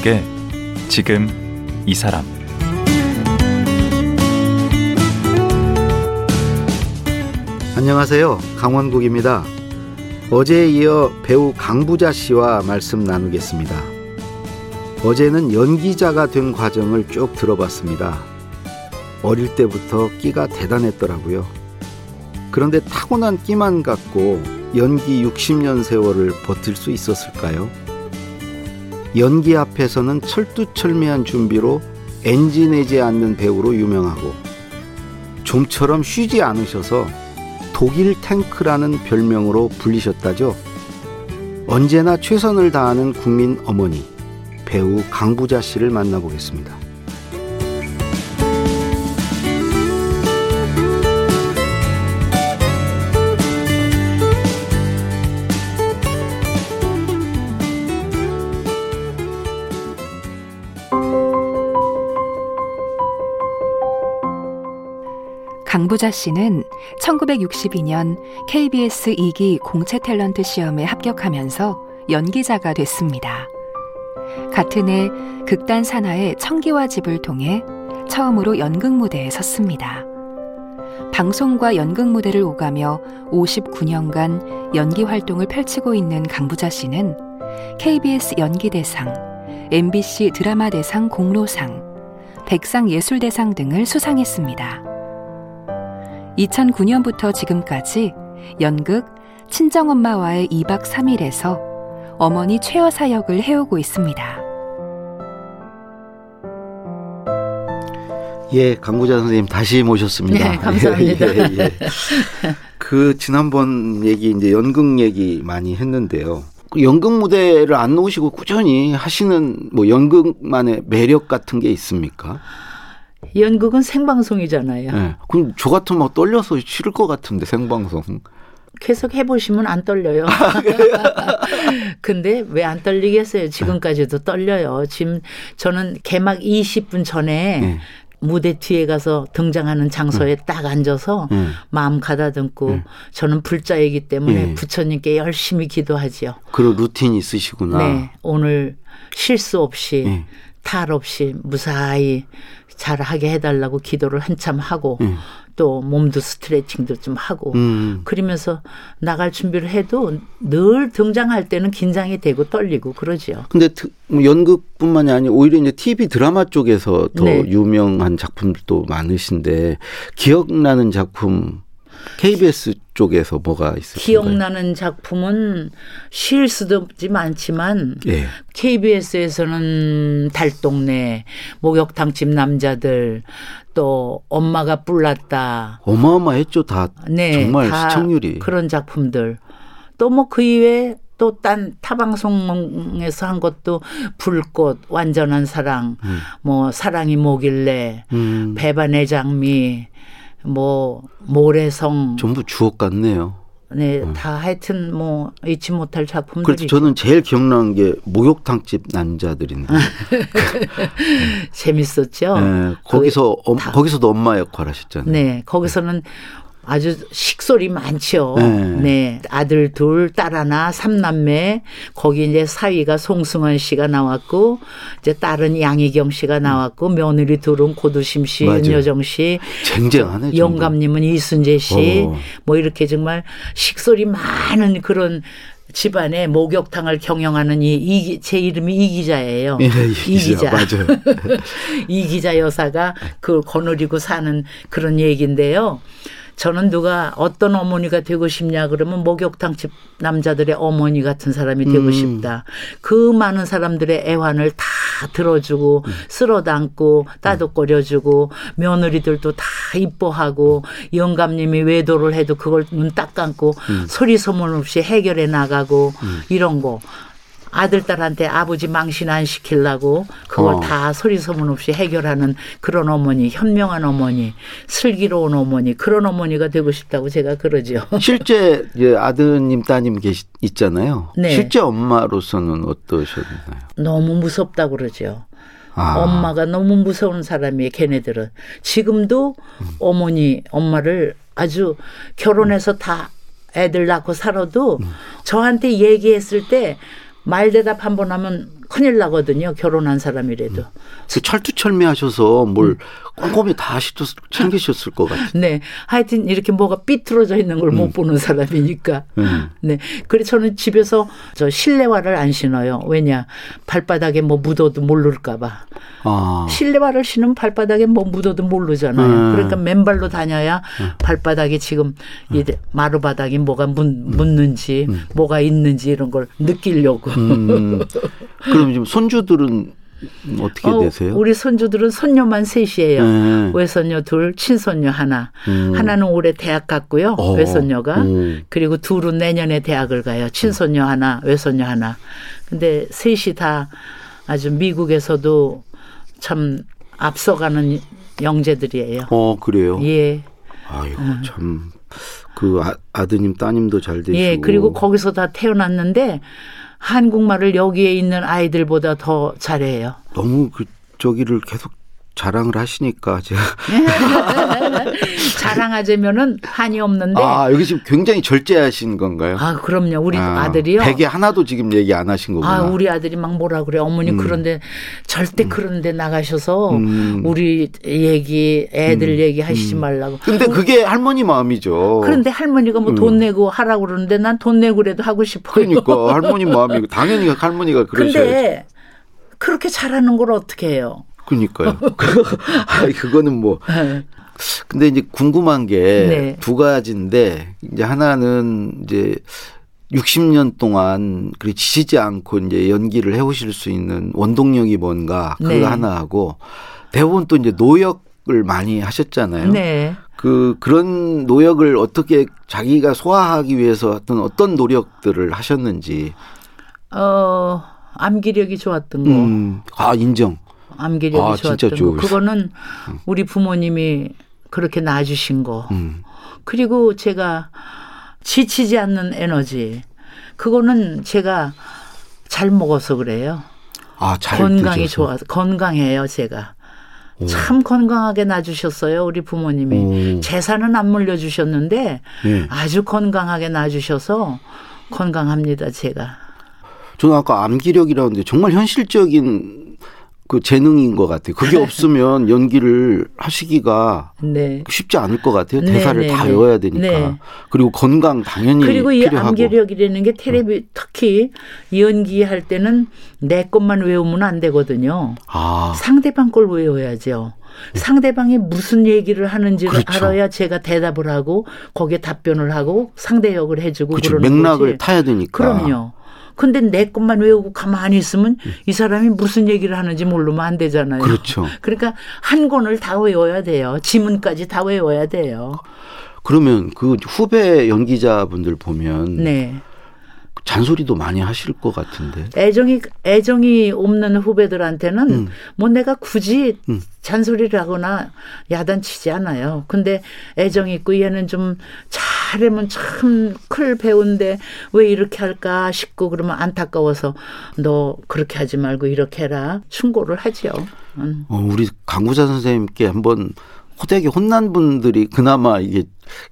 강원국의 지금 이 사람 안녕하세요. 강원국입니다. 어제에 이어 배우 강부자 씨와 말씀 나누겠습니다. 어제는 연기자가 된 과정을 쭉 들어봤습니다. 어릴 때부터 끼가 대단했더라고요. 그런데 타고난 끼만 갖고 연기 60년 세월을 버틸 수 있었을까요? 연기 앞에서는 철두철미한 준비로 엔진내지 않는 배우로 유명하고 좀처럼 쉬지 않으셔서 독일 탱크라는 별명으로 불리셨다죠. 언제나 최선을 다하는 국민 어머니 배우 강부자 씨를 만나보겠습니다. 강부자 씨는 1962년 KBS 2기 공채 탤런트 시험에 합격하면서 연기자가 됐습니다. 같은 해 극단 산하의 청기와 집을 통해 처음으로 연극 무대에 섰습니다. 방송과 연극 무대를 오가며 59년간 연기 활동을 펼치고 있는 강부자 씨는 KBS 연기대상, MBC 드라마대상 공로상, 백상예술대상 등을 수상했습니다. 2009년부터 지금까지 연극 친정엄마와의 2박 3일에서 어머니 최여사 역을 해오고 있습니다. 예, 강구자 선생님 다시 모셨습니다. 네, 감사합니다. 예, 예, 예. 그 지난번 얘기 이제 연극 얘기 많이 했는데요. 그 연극 무대를 안 놓으시고 꾸준히 하시는 뭐 연극만의 매력 같은 게 있습니까? 연극은 생방송이잖아요. 네. 그럼 저 같으면 막 떨려서 싫을 것 같은데 생방송. 계속 해보시면 안 떨려요. 근데 왜 안 떨리겠어요? 지금까지도 떨려요. 지금 저는 개막 20분 전에 네. 무대 뒤에 가서 등장하는 장소에 응. 딱 앉아서 응. 마음 가다듬고 응. 저는 불자이기 때문에 부처님께 열심히 기도하지요. 그런 루틴이 있으시구나. 네. 오늘 실수 없이 탈 없이 무사히 잘하게 해달라고 기도를 한참 하고 음. 또 몸도 스트레칭도 좀 하고 음. 그러면서 나갈 준비를 해도 늘 등장할 때는 긴장이 되고 떨리고 그러지요. 근데 뭐 연극뿐만이 아니라 오히려 이제 TV 드라마 쪽에서 더 네. 유명한 작품도 많으신데 기억나는 작품 KBS 쪽에서 뭐가 있을까요? 기억나는 작품은 쉴 수도 없지 많지만 예. KBS에서는 달동네, 목욕탕집 남자들, 또 엄마가 뿔났다. 어마어마했죠, 다. 네, 정말 다 시청률이. 그런 작품들. 또 뭐 그 이외에 또딴 타방송에서 한 것도 불꽃, 완전한 사랑, 음. 뭐 사랑이 뭐길래, 음. 배반의 장미, 뭐 모래성 전부 주옥 같네요. 네, 어. 다 하여튼 뭐 잊지 못할 작품들이. 그래서 저는 제일 기억나는 게 목욕탕집 남자들인데. 재밌었죠. 네, 거기서 엄, 거기서도 엄마 역할 하셨잖아요. 네, 거기서는 아주 식솔이 많죠. 네. 네. 아들 둘, 딸 하나, 삼남매. 거기 이제 사위가 송승헌 씨가 나왔고, 이제 딸은 양희경 씨가 나왔고, 며느리 둘은 고두심 씨, 윤여정 씨. 쟁쟁하네. 영감님은 이순재 씨. 어. 뭐 이렇게 정말 식솔이 많은 그런 집안에 목욕탕을 경영하는 이, 이, 제 이름이 이기자예요. 예, 이기자. 맞아요. 이기자 여사가 그걸 거느리고 사는 그런 얘기인데요. 저는 누가 어떤 어머니가 되고 싶냐 그러면 목욕탕집 남자들의 어머니 같은 사람이 되고 음. 싶다. 그 많은 사람들의 애환을 다 들어주고 음. 쓸어 담고 따뜻거려주고 며느리들도 다 이뻐하고 영감님이 외도를 해도 그걸 눈 딱 감고 음. 소리 소문 없이 해결해 나가고 음. 이런 거. 아들 딸한테 아버지 망신 안 시키려고 그걸 어. 다 소리 소문 없이 해결하는 그런 어머니 현명한 어머니 슬기로운 어머니 그런 어머니가 되고 싶다고 제가 그러죠. 실제 아드님 따님 계시 있잖아요. 네. 실제 엄마로서는 어떠셨나요? 너무 무섭다 그러죠. 아. 엄마가 너무 무서운 사람이에요. 걔네들은 지금도 음. 어머니 엄마를 아주 결혼해서 다 애들 낳고 살아도 음. 저한테 얘기했을 때 말 대답 한 번 하면 큰일 나거든요. 결혼한 사람이라도. 그 철두철미하셔서 뭘 꼼꼼히 다 하시도 챙기셨을 것 같아요. 네. 하여튼 이렇게 뭐가 삐뚤어져 있는 걸못 보는 사람이니까. 음. 네. 그래서 저는 집에서 저 실내화를 안 신어요. 왜냐. 발바닥에 뭐 묻어도 모를까봐. 아. 실내화를 신으면 발바닥에 뭐 묻어도 모르잖아요. 음. 그러니까 맨발로 다녀야 발바닥에 지금 이 마루바닥에 뭐가 묻, 묻는지 뭐가 있는지 이런 걸 느끼려고. 음. 그럼 지금 손주들은 어떻게 어, 되세요? 우리 손주들은 손녀만 셋이에요. 네. 외손녀 둘, 친손녀 하나. 음. 하나는 올해 대학 갔고요. 어. 외손녀가. 음. 그리고 둘은 내년에 대학을 가요. 친손녀 하나, 외손녀 하나. 근데 셋이 다 아주 미국에서도 참 앞서가는 영재들이에요. 어 그래요. 예. 아이고 참. 그 아, 아드님 따님도 잘 되시고. 예. 그리고 거기서 다 태어났는데 한국말을 여기에 있는 아이들보다 더 잘해요. 너무 그 저기를 계속 자랑을 하시니까 제가 자랑하자면은 한이 없는데 아 여기 지금 굉장히 절제하신 건가요? 아, 그럼요. 우리 아, 아, 들이요 베개 하나도 지금 얘기 안 하신 거구나. 아, 우리 아들이 막 뭐라 그래. 어머니 그런데 절대 그런데 나가셔서 음. 우리 얘기, 애들 얘기 하시지 말라고. 근데 그게 할머니 마음이죠. 그런데 할머니가 뭐 돈 내고 하라고 그러는데 난 돈 내고 그래도 하고 싶어요. 음. 그러니까 할머니 마음이고 당연히 할머니가 그러셔야지. 근데 그렇게 잘하는 걸 어떻게 해요? 그러니까요. 아, 그거는 뭐. 네. 근데 이제 궁금한 게두 네. 가지인데 이제 하나는 이제 60년 동안 그리 지치지 않고 이제 연기를 해오실 수 있는 원동력이 뭔가 그거 네. 하나 하고 대부분 또 이제 노역을 많이 하셨잖아요. 네. 그 그런 노역을 어떻게 자기가 소화하기 위해서 어떤 어떤 노력들을 하셨는지. 어, 암기력이 좋았던 거. 음, 아 인정. 암기력이 아, 좋았던 거. 그거는 우리 부모님이 그렇게 낳아주신 거. 음. 그리고 제가 지치지 않는 에너지. 그거는 제가 잘 먹어서 그래요. 아 잘 건강이 드셔서. 좋아서 건강해요, 제가. 참 건강하게 낳아주셨어요, 우리 부모님이. 오. 재산은 안 물려주셨는데 예. 아주 건강하게 낳아주셔서 건강합니다, 제가. 저는 아까 암기력이라는데 정말 현실적인 그 재능인 것 같아요. 그게 없으면 연기를 하시기가 네. 쉽지 않을 것 같아요. 네, 대사를 네, 다 네. 외워야 되니까. 네. 그리고 건강 당연히 그리고 이 필요하고. 음. 암기력이라는 게 텔레비 특히 연기할 때는 내 것만 외우면 안 되거든요. 아, 상대방 걸 외워야죠. 상대방이 무슨 얘기를 하는지를 그렇죠. 알아야 제가 대답을 하고 거기에 답변을 하고 상대 역을 해주고 그렇죠. 그러는 맥락을 거지. 타야 되니까. 그럼요. 근데 내 것만 외우고 가만히 있으면 이 사람이 무슨 얘기를 하는지 모르면 안 되잖아요. 그렇죠. 그러니까 한 권을 다 외워야 돼요. 지문까지 다 외워야 돼요. 그러면 그 후배 연기자분들 보면 네. 잔소리도 많이 하실 것 같은데. 애정이 애정이 없는 후배들한테는 음. 뭐 내가 굳이 음. 잔소리를 하거나 야단치지 않아요. 근데 애정 있고 얘는 좀잘 하면 참 클 배운데 왜 이렇게 할까 싶고 그러면 안타까워서 너 그렇게 하지 말고 이렇게 해라 충고를 하죠. 음. 어, 우리 강구자 선생님께 한번 호되게 혼난 분들이 그나마 이게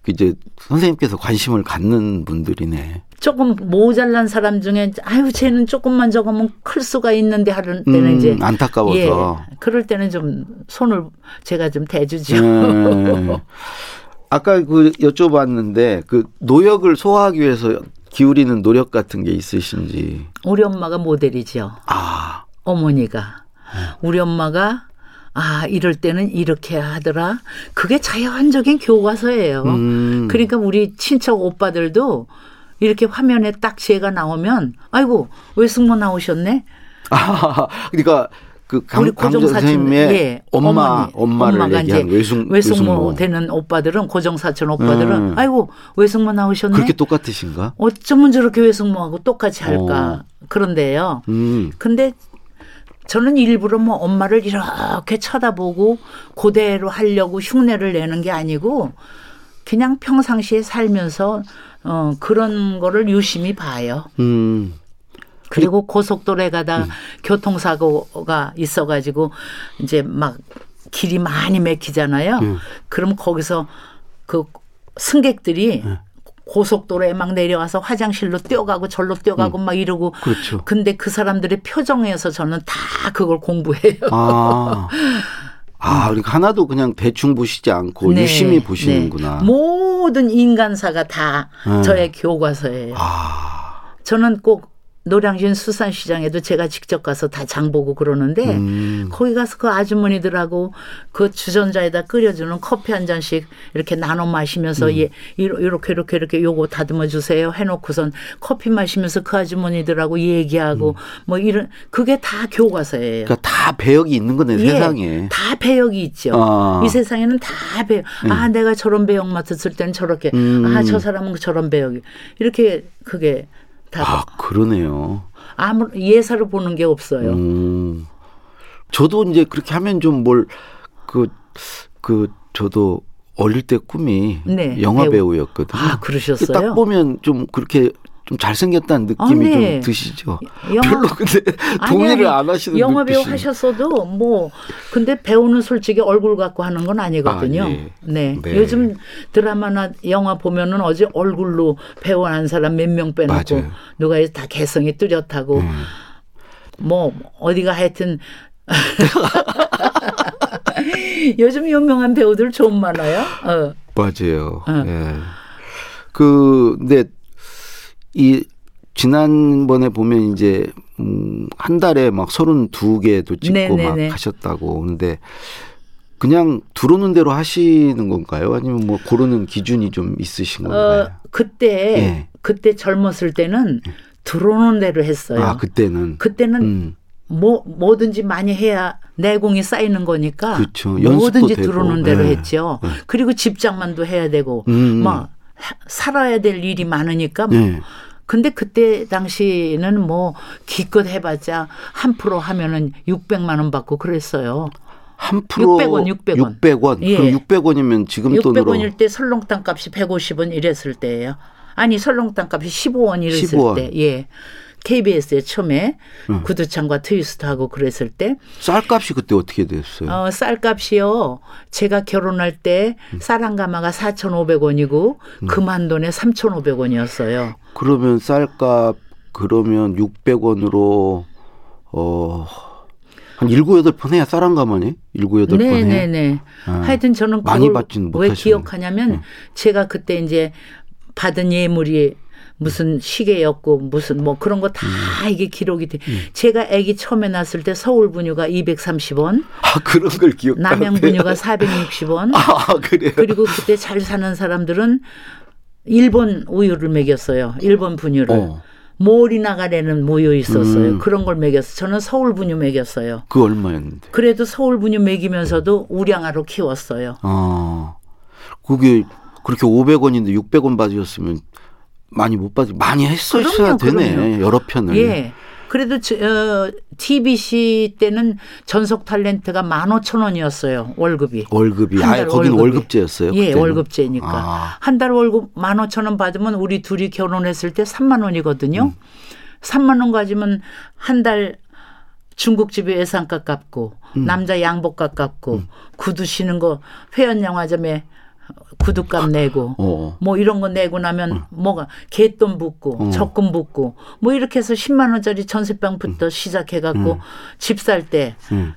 그 이제 선생님께서 관심을 갖는 분들이네. 조금 모자란 사람 중에 아유 쟤는 조금만 적으면 클 수가 있는데 하는 때는 음, 이제 안타까워서. 예, 그럴 때는 좀 손을 제가 좀 대주죠. 네. 아까 그 여쭤봤는데 그 노역을 소화하기 위해서 기울이는 노력 같은 게 있으신지. 우리 엄마가 모델이죠. 아, 어머니가 우리 엄마가 아 이럴 때는 이렇게 하더라. 그게 자연적인 교과서예요. 음. 그러니까 우리 친척 오빠들도 이렇게 화면에 딱 제가 나오면 아이고 외숙모 나오셨네. 아, 그러니까 그 강, 고정사촌 선생님의 예, 엄마, 엄마를 엄마가 이제 얘기한 외숙, 외숙모, 외숙모. 되는 오빠들은 고정 사촌 오빠들은 음. 아이고 외숙모 나오셨네. 그렇게 똑같으신가? 어쩌면 저렇게 외숙모하고 똑같이 할까. 어. 그런데요. 음. 근데 저는 일부러 뭐 엄마를 이렇게 쳐다보고 그대로 하려고 흉내를 내는 게 아니고 그냥 평상시에 살면서 어 그런 거를 유심히 봐요. 음. 그리고 고속도로에 가다 교통사고가 있어가지고 이제 막 길이 많이 막히잖아요. 음. 그럼 거기서 그 승객들이 고속도로에 막 내려와서 화장실로 뛰어가고 절로 뛰어가고 막 이러고 그렇죠. 근데 그 사람들의 표정에서 저는 다 그걸 공부해요. 아. 아, 그러니까 하나도 그냥 대충 보시지 않고 네, 유심히 보시는구나. 네. 모든 인간사가 다 음. 저의 교과서예요. 아, 저는 꼭 노량진 수산시장에도 제가 직접 가서 다 장 보고 그러는데 음. 거기 가서 그 아주머니들하고 그 주전자에다 끓여주는 커피 한 잔씩 이렇게 나눠 마시면서 음. 예, 이렇게 이렇게 이렇게 요거 다듬어 주세요 해놓고선 커피 마시면서 그 아주머니들하고 얘기하고 뭐 이런 그게 다 교과서예요. 음. 그러니까 다 배역이 있는 거네, 예, 세상에. 다 배역이 있죠. 아. 이 세상에는 다 배역. 아, 내가 저런 배역 맡았을 때는 저렇게. 음. 아, 저 사람은 저런 배역이. 이렇게 그게 다 아, 그러네요. 아무 예사를 보는 게 없어요. 음. 저도 이제 그렇게 하면 좀 뭘 그 그 저도 어릴 때 꿈이 네, 영화 배우. 배우. 였거든요 아, 그러셨어요? 딱 보면 좀 그렇게 좀 잘생겼다는 느낌이 아, 네. 좀 드시죠. 영화- 별로 근데 동의를 아니, 안 하시는 영화 배우. 하셨어도 뭐 근데 배우는 솔직히 얼굴 갖고 하는 건 아니거든요. 아, 예. 네. 네. 요즘 드라마나 영화 보면은 어제 얼굴로 배우 한 사람 몇 명 빼놓고 맞아요. 누가 다 개성이 뚜렷하고 음. 뭐 어디가 하여튼 요즘 유명한 배우들 좀 많아요. 어. 맞아요. 응. 예. 그 근데 이 지난번에 보면 이제 음, 한 달에 막 32개도 찍고 네네네. 막 하셨다고. 근데 그냥 들어오는 대로 하시는 건가요? 아니면 뭐 고르는 기준이 좀 있으신 건가요? 어, 그때 예. 그때 젊었을 때는 들어오는 대로 했어요. 아, 그때는 그때는 음. 뭐 뭐든지 많이 해야 내공이 쌓이는 거니까 그렇죠. 뭐든지 되고. 들어오는 대로 네. 했죠. 네. 그리고 집장만도 해야 되고 음. 막 하- 살아야 될 일이 많으니까 뭐. 네. 근데 그때 당시는 뭐 기껏 해봤자 한 프로 하면은 600만 원 받고 그랬어요. 한 프로 600원, 600원. 600원. 예. 그럼 600원이면 지금 돈으로 600원일 때 설렁탕 값이 150원 이랬을 때예요. 아니 설렁탕 값이 15원 이랬을 15원. 때. 예. KBS에 처음에 음. 구두창과 트위스트하고 그랬을 때 쌀값이 그때 어떻게 됐어요? 어, 쌀값이요. 제가 결혼할 때쌀한 가마가 4,500원이고 그만돈에 3,500원이었어요. 그러면 쌀값 그러면 600원으로 어. 한 일곱 여덟 번 해야 쌀한 가마니? 일곱 여덟 번 해. 네네네. 아, 하여튼 저는 많이 받지는 왜 못하시네. 기억하냐면 네. 제가 그때 이제 받은 예물이 무슨 시계였고 무슨 뭐 그런 거다 음. 이게 기록이 돼. 제가 아기 처음에 낳았을 때 서울 분유가 230원, 아 그런 걸 기억. 남양 분유가 460원. 아 그래요. 그리고 그때 잘 사는 사람들은 일본 우유를 먹였어요. 일본 분유를. 어. 모리나가라는 무유 있었어요. 음. 그런 걸 먹였어요. 저는 서울 분유 먹였어요. 그 얼마였는데? 그래도 서울 분유 먹이면서도 우량아로 키웠어요. 아 그게 그렇게 500원인데 600원 받으셨으면 많이 못 받으 많이 했었어야 되네 그럼요. 여러 편을. 예. 그래도 저, 어, TBC 때는 전속 탤런트가 15,000원이었어요. 월급이. 월급이 한 아예 달 거기는 월급이. 월급제였어요. 예, 그때는? 월급제니까. 아. 한달 월급 15,000원 받으면 우리 둘이 결혼했을 때 3만 원이거든요. 음. 3만 원 가지면 한 달 중국집에 예상값 갚고 음. 남자 양복값 갚고 구두 신은 거 회원 영화점에 구두값 내고 어. 뭐 이런 거 내고 나면 뭐가 개돈 붙고 어. 적금 붙고 뭐 이렇게 해서 10만 원짜리 전세방부터 시작해 갖고 집살 때 음.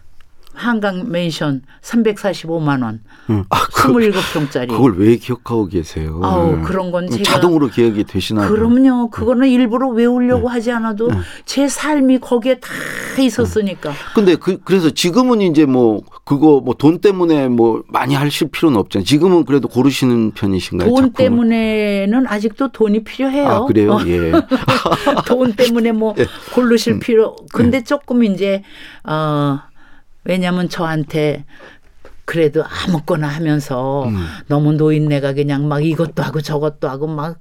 한강 맨션 345만 원. 음. 아, 그, 27평짜리. 그걸 왜 기억하고 계세요? 아우, 음. 그런 건 제가- 자동으로 기억이 되시나 봐요. 그럼요. 그거는 일부러 외우려고 네. 하지 않아도 제 삶이 거기에 다 있었으니까. 근데 그 그래서 지금은 이제 뭐 그거 뭐 돈 때문에 뭐 많이 하실 필요는 없잖아요. 지금은 그래도 고르시는 편이신가요? 돈 작품을? 때문에는 아직도 돈이 필요해요. 아 그래요? 어, 예. 돈 때문에 뭐 예. 고르실 음. 필요. 근데 조금 이제 어 왜냐면 저한테 그래도 아무거나 하면서 음. 너무 노인네가 그냥 막 이것도 하고 저것도 하고 막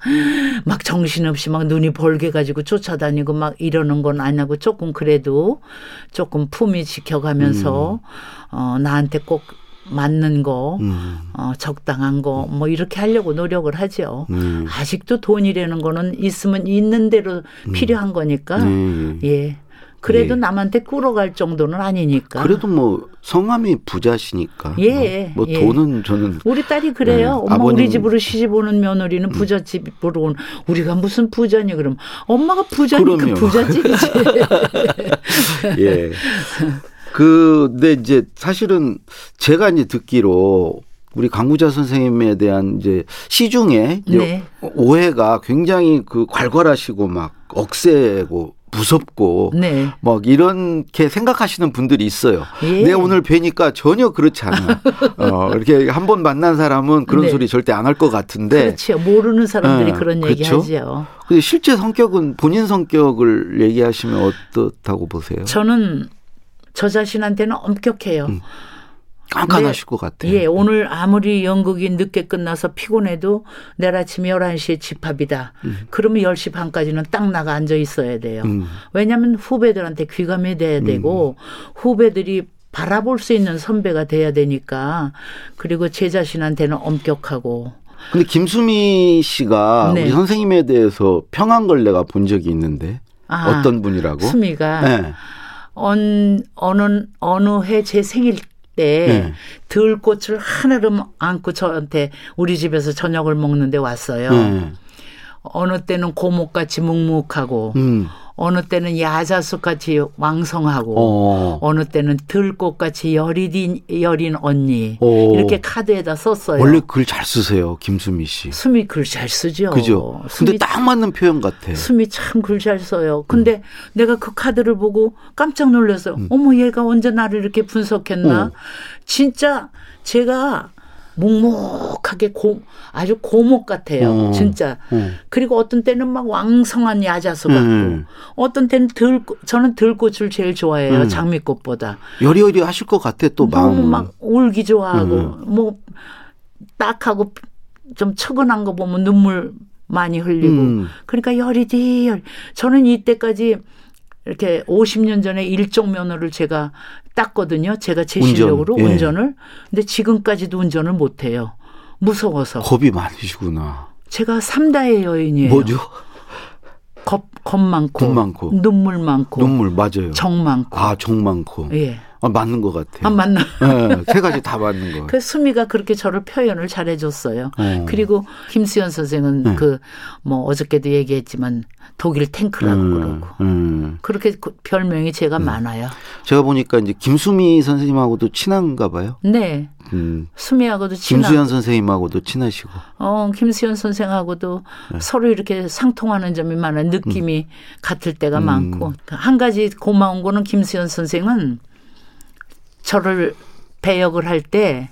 막 정신없이 막 눈이 벌게 가지고 쫓아다니고 막 이러는 건 아니고 조금 그래도 조금 품위 지켜가면서 어 나한테 꼭 맞는 거 음. 어, 적당한 거 뭐 이렇게 하려고 노력을 하죠. 음. 아직도 돈이라는 거는 있으면 있는 대로 필요한 거니까 네. 예 그래도 예. 남한테 끌어갈 정도는 아니니까. 그래도 뭐 성함이 부자시니까. 예, 뭐, 뭐 예. 돈은 저는 우리 딸이 그래요. 네, 엄마 아버님- 음. 우리 집으로 시집 오는 며느리는 부잣집으로 온 우리가 무슨 부자니 그럼 엄마가 부자니까. 부잣집이지. 예. 그, 근데 이제 사실은 제가 이제 듣기로 우리 강구자 선생님에 대한 이제 시중에 네. 오해가 굉장히 그 괄괄하시고 막 억세고 무섭고 네. 막 이렇게 생각하시는 분들이 있어요. 예. 내가 오늘 뵈니까 전혀 그렇지 않아. 어, 이렇게 한 번 만난 사람은 그런 네. 소리 절대 안 할 것 같은데. 그렇죠. 모르는 사람들이 네, 그런 얘기 그렇죠. 하죠. 근데 실제 성격은 본인 성격을 얘기하시면 어떻다고 보세요? 저는 저 자신한테는 엄격해요. 음. 깐깐하실 것 같아요. 예, 오늘 아무리 연극이 늦게 끝나서 피곤해도 내일 아침 11시에 집합이다. 그러면 10시 반까지는 딱 나가 앉아 있어야 돼요. 음. 왜냐하면 후배들한테 귀감이 돼야 되고 후배들이 바라볼 수 있는 선배가 돼야 되니까 그리고 제 자신한테는 엄격하고 근데 김수미 씨가 네. 우리 선생님에 대해서 평한 걸 내가 본 적이 있는데 아, 어떤 분이라고? 수미가 네. 언, 어느 어느 해 제 생일 때 네. 들꽃을 하나를 안고 저한테 우리 집에서 저녁을 먹는데 왔어요. 네. 어느 때는 고목같이 묵묵하고 음. 어느 때는 야자수같이 왕성하고 어. 어느 때는 들꽃같이 여린 여린 언니 오. 이렇게 카드에다 썼어요. 원래 글 잘 쓰세요, 김수미 씨. 수미 글 잘 쓰죠. 그죠? 근데 딱 맞는 표현 같아. 수미 참 글 잘 써요. 근데 음. 내가 그 카드를 보고 깜짝 놀랐어요. 어머 얘가 언제 나를 이렇게 분석했나? 어. 진짜 제가 묵묵하게 고, 아주 고목 같아요. 어. 진짜. 어. 그리고 어떤 때는 막 왕성한 야자수 같고 음. 어떤 때는 들 저는 들꽃을 제일 좋아해요. 음. 장미꽃보다. 여리여리 하실 것 같아, 또 마음은. 막 울기 좋아하고 음. 뭐 딱하고 좀 처근한 거 보면 눈물 많이 흘리고 음. 그러니까 열이디 열. 저는 이때까지 이렇게 50년 전에 일종 면허를 제가 땄거든요. 제가 제 운전, 실력으로 예. 운전을. 근데 지금까지도 운전을 못 해요. 무서워서. 겁이 많으시구나. 제가 삼다의 여인이에요. 뭐죠? 겁, 겁 많고, 겁 많고. 눈물 많고, 눈물, 맞아요. 정 많고. 아, 정 많고. 예. 아, 맞는 것 같아요. 안 맞나? 네, 세 가지 다 맞는 거. 그 수미가 그렇게 저를 표현을 잘해줬어요. 어. 그리고 김수현 선생은 네. 그뭐 어저께도 얘기했지만 독일 탱크라고 음, 그러고 음. 그렇게 그 별명이 제가 많아요. 제가 보니까 이제 김수미 선생님하고도 친한가 봐요. 네, 음. 수미하고도 친하. 김수현 선생님하고도 친하시고. 어 김수현 선생하고도 네. 서로 이렇게 상통하는 점이 많아 느낌이 같을 때가 음. 많고 한 가지 고마운 거는 김수현 선생은 저를 배역을 할 때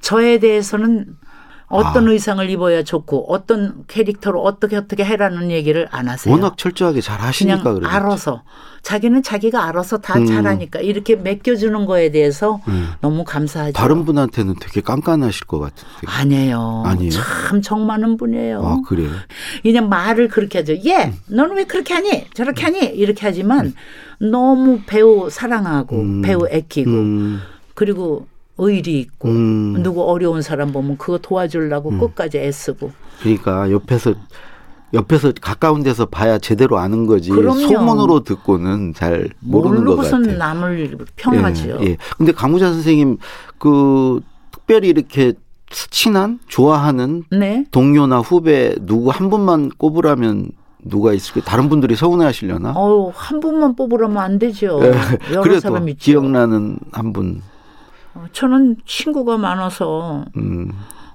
저에 대해서는 어떤 아. 의상을 입어야 좋고 어떤 캐릭터로 어떻게 어떻게 해라는 얘기를 안 하세요. 워낙 철저하게 잘 하시니까 그냥 그래요. 알아서 자기는 자기가 알아서 다 음. 잘하니까 이렇게 맡겨주는 거에 대해서 음. 너무 감사하죠. 다른 분한테는 되게 깐깐하실 것 같은데. 아니에요. 아니에요? 참 정 많은 분이에요. 아, 그래요? 그냥 말을 그렇게 하죠. 예, 너는 왜 그렇게 하니? 저렇게 하니? 이렇게 하지만 너무 배우 사랑하고 음. 배우 애끼고 음, 그리고 의리 있고 음. 누구 어려운 사람 보면 그거 도와주려고 끝까지 애쓰고 그러니까 옆에서 옆에서 가까운 데서 봐야 제대로 아는 거지. 그럼요. 소문으로 듣고는 잘 모르는 것 같아요. 모르고선 남을 평하지요. 예, 예. 근데 강우자 선생님 그 특별히 이렇게 친한 좋아하는 네. 동료나 후배 누구 한 분만 꼽으라면 누가 있을까요? 다른 분들이 서운해 하시려나? 어우, 한 분만 뽑으라면 안 되죠. 예, 여러 그래도 사람 있죠. 기억나는 한 분. 어, 저는 친구가 많아서 음.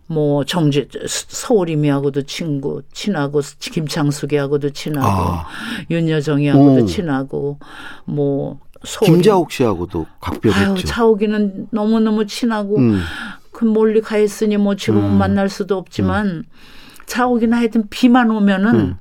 뭐 정재 서울이미하고도 친구 친하고 김창숙이하고도 친하고 아. 윤여정이하고도 오. 친하고 뭐 서울이 김자옥 씨하고도 아유 각별했죠. 차옥이는 너무 너무 친하고 음. 그 멀리 가 있으니 뭐 지금은 음. 만날 수도 없지만 차옥이는 하여튼 비만 오면은 음.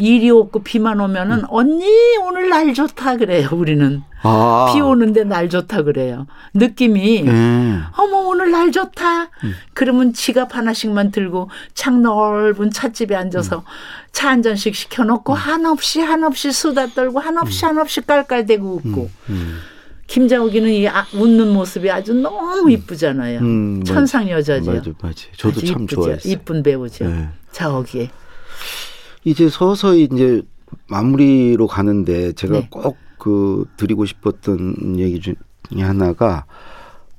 일이 없고 비만 오면은 언니 오늘 날 좋다 그래요 우리는 아. 비 오는데 날 좋다 그래요 느낌이 예. 어머 오늘 날 좋다. 음. 그러면 지갑 하나씩만 들고 창 넓은 찻집에 음. 앉아서 차 한 잔씩 시켜놓고 한없이 한없이 수다 떨고 한없이 한없이 깔깔대고 웃고 음. 김자욱이는 이 아- 웃는 모습이 아주 너무 이쁘잖아요. 음, 천상 여자죠. 맞아, 맞아. 저도 참 이쁘죠. 좋아했어요. 이쁜 배우죠. 예. 자욱이. 이제 서서히 이제 마무리로 가는데 제가 네. 꼭그 드리고 싶었던 얘기 중에 하나가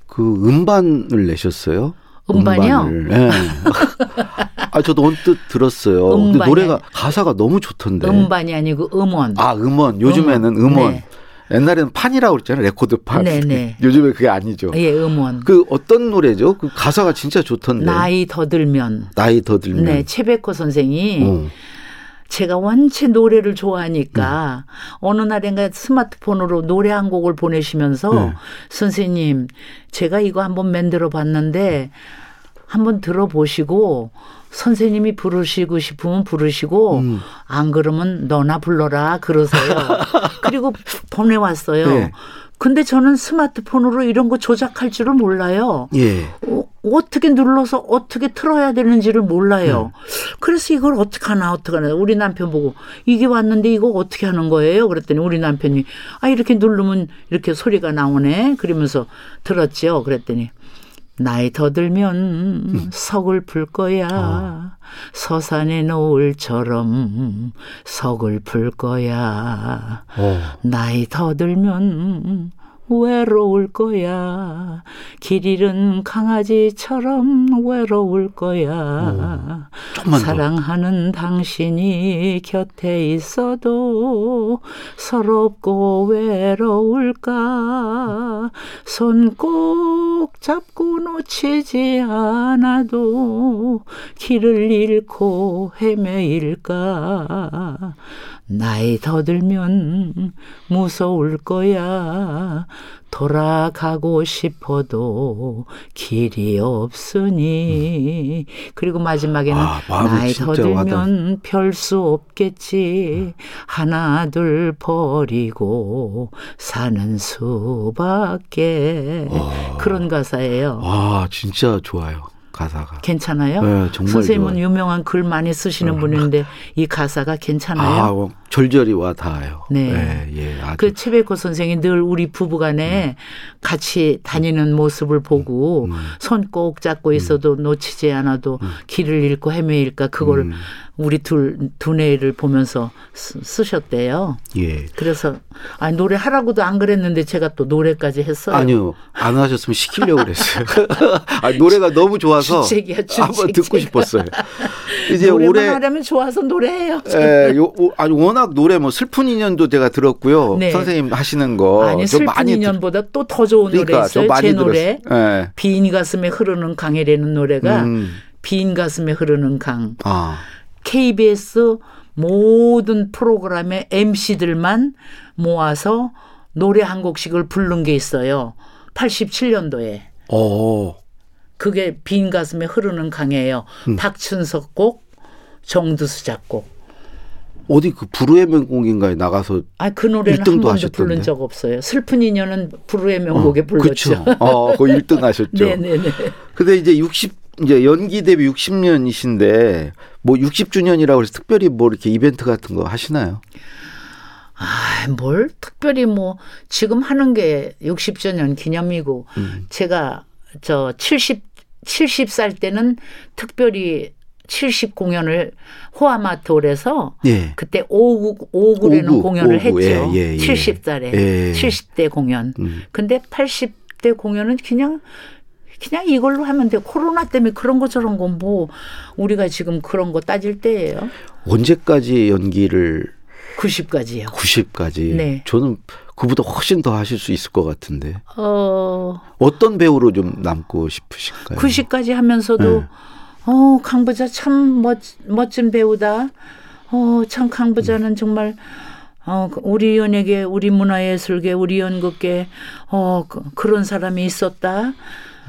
그 음반을 내셨어요. 음반이요? 음반을. 예. 아 저도 언뜻 들었어요. 근데 음반이 노래가 가사가 너무 좋던데. 음반이 아니고 음원. 아 음원 요즘에는 음원. 네. 옛날에는 판이라고 그랬잖아요. 레코드판. 네네. 요즘에 그게 아니죠. 예, 음원. 그 어떤 노래죠? 그 가사가 진짜 좋던데. 나이 더 들면. 나이 더 들면. 네, 최백호 선생이 어. 제가 원체 노래를 좋아하니까 어느 날인가 스마트폰으로 노래 한 곡을 보내시면서 네. 선생님 제가 이거 한번 만들어 봤는데 한번 들어보시고 선생님이 부르시고 싶으면 부르시고 음. 안 그러면 너나 불러라 그러세요. 그리고 보내왔어요. 네. 근데 저는 스마트폰으로 이런 거 조작할 줄을 몰라요. 예. 어, 어떻게 눌러서 어떻게 틀어야 되는지를 몰라요. 그래서 이걸 어떻게 하나 어떻게 하나 우리 남편 보고 이게 왔는데 이거 어떻게 하는 거예요? 그랬더니 우리 남편이 아 이렇게 누르면 이렇게 소리가 나오네. 그러면서 들었죠. 그랬더니 나이 더 들면 서글플 거야. 서산의 노을처럼 서글플 거야. 어. 나이 더 들면 외로울 거야. 길 잃은 강아지처럼 외로울 거야. 조금만 더. 사랑하는 당신이 곁에 있어도 서럽고 외로울까. 손 꼭 잡고 놓치지 않아도 길을 잃고 헤매일까. 나이 더 들면 무서울 거야. 돌아가고 싶어도 길이 없으니. 그리고 마지막에는 아, 나이 더 들면 별 수 없겠지. 하나 둘 버리고 사는 수밖에. 그런 가사예요. 와 진짜 좋아요 가사가. 괜찮아요? 네, 정말 선생님은 좋아요. 유명한 글 많이 쓰시는 분인데 이 가사가 괜찮아요? 아 어, 절절히 와 닿아요. 네. 예, 예. 그 최백호 선생이 늘 우리 부부간에 같이 다니는 모습을 보고 음. 손꼭 잡고 있어도 놓치지 않아도 길을 잃고 헤매일까 그걸 음. 우리 둘 두뇌를 보면서 쓰, 쓰셨대요. 예. 그래서 아 노래 하라고도 안 그랬는데 제가 또 노래까지 했어요. 아니요 안 하셨으면 시키려고 그랬어요. 아, 노래가 너무 좋아서 주책이야, 주책, 한번 듣고. 싶었어요. 이제 올해 하려면 좋아서 노래해요. 에, 요, 오, 아니 워낙 노래 뭐 슬픈 인연도 제가 들었고요. 네. 선생님 하시는 거. 아니 저 슬픈 많이 듣- 인연보다 또 더 좋은 노래 그러니까 저 있어요. 제 노래. 예. 빈 가슴에 흐르는 강이라는 노래가 음. 빈 가슴에 흐르는 강. 아. KBS 모든 프로그램의 MC들만 모아서 노래 한 곡씩을 부른 게 있어요. 87년도에. 어. 그게 빈 가슴에 흐르는 강이에요. 음. 박춘석 곡, 정두수 작곡. 어디 그 불후의 명곡인가에 나가서 아, 그 노래는 한 일등도 번도 하셨던데. 부른 적 없어요. 슬픈 인연은 불후의 명곡에 불렀죠. 그쵸. 어, 그 1등 하셨죠. 네네네. 근데 이제 60 이제 연기 데뷔 60년이신데 뭐 60주년이라고 해서 특별히 뭐 이렇게 이벤트 같은 거 하시나요? 아, 뭘 특별히 뭐 지금 하는 게 60주년 기념이고 음. 제가 저 70, 70살 때는 특별히 70 공연을 호아마톨에서 예. 그때 오구, 오구라는 오구, 공연을 오구, 했죠. 예, 예, 예. 70살에. 예. 70대 공연. 음. 근데 80대 공연은 그냥 그냥 이걸로 하면 돼. 코로나 때문에 그런 거 저런 거 뭐 우리가 지금 그런 거 따질 때예요. 언제까지 연기를 90까지요. 90까지? 네. 저는 그보다 훨씬 더 하실 수 있을 것 같은데 어, 어떤 배우로 좀 남고 싶으실까요? 90까지 하면서도 네. 어, 강부자 참 멋, 멋진 배우다. 어, 참 강부자는 정말 어, 우리 연예계, 우리 문화예술계, 우리 연극계 어, 그, 그런 사람이 있었다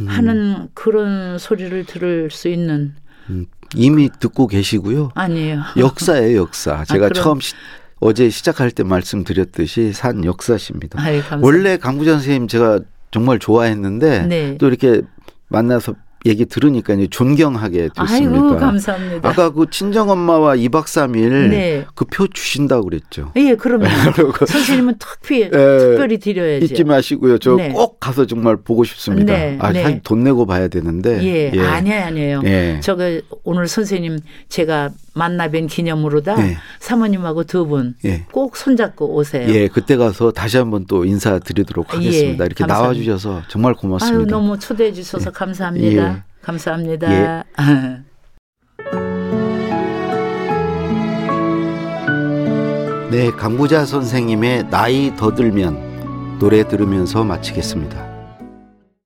하는 그런 소리를 들을 수 있는 음, 이미 듣고 계시고요. 아니에요. 역사예요, 역사. 제가 아, 처음 시, 어제 시작할 때 말씀드렸듯이 산 역사십니다. 감사합니다. 원래 강부장 선생님 제가 정말 좋아했는데 네. 또 이렇게 만나서 얘기 들으니까 이제 존경하게 됐습니다. 아이고 감사합니다. 아까 그 친정 엄마와 2박 3일 네. 그표 주신다고 그랬죠. 예, 그럼요. 선생님은 특히 예, 특별히 드려야죠. 잊지 마시고요. 저꼭 네. 가서 정말 보고 싶습니다. 네, 아, 네. 돈 내고 봐야 되는데. 예, 아니에요, 아니에요. 예. 저거 오늘 선생님 제가 만나뵌 기념으로다 네. 사모님하고 두 분꼭 예. 손잡고 오세요. 예, 그때 가서 다시 한번 또 인사드리도록 하겠습니다. 예, 이렇게 감사합니다. 나와주셔서 정말 고맙습니다. 아유 너무 초대해 주셔서 감사합니다. 예. 감사합니다. 네, 강부자 선생님의 나이 더 들면 노래 들으면서 마치겠습니다.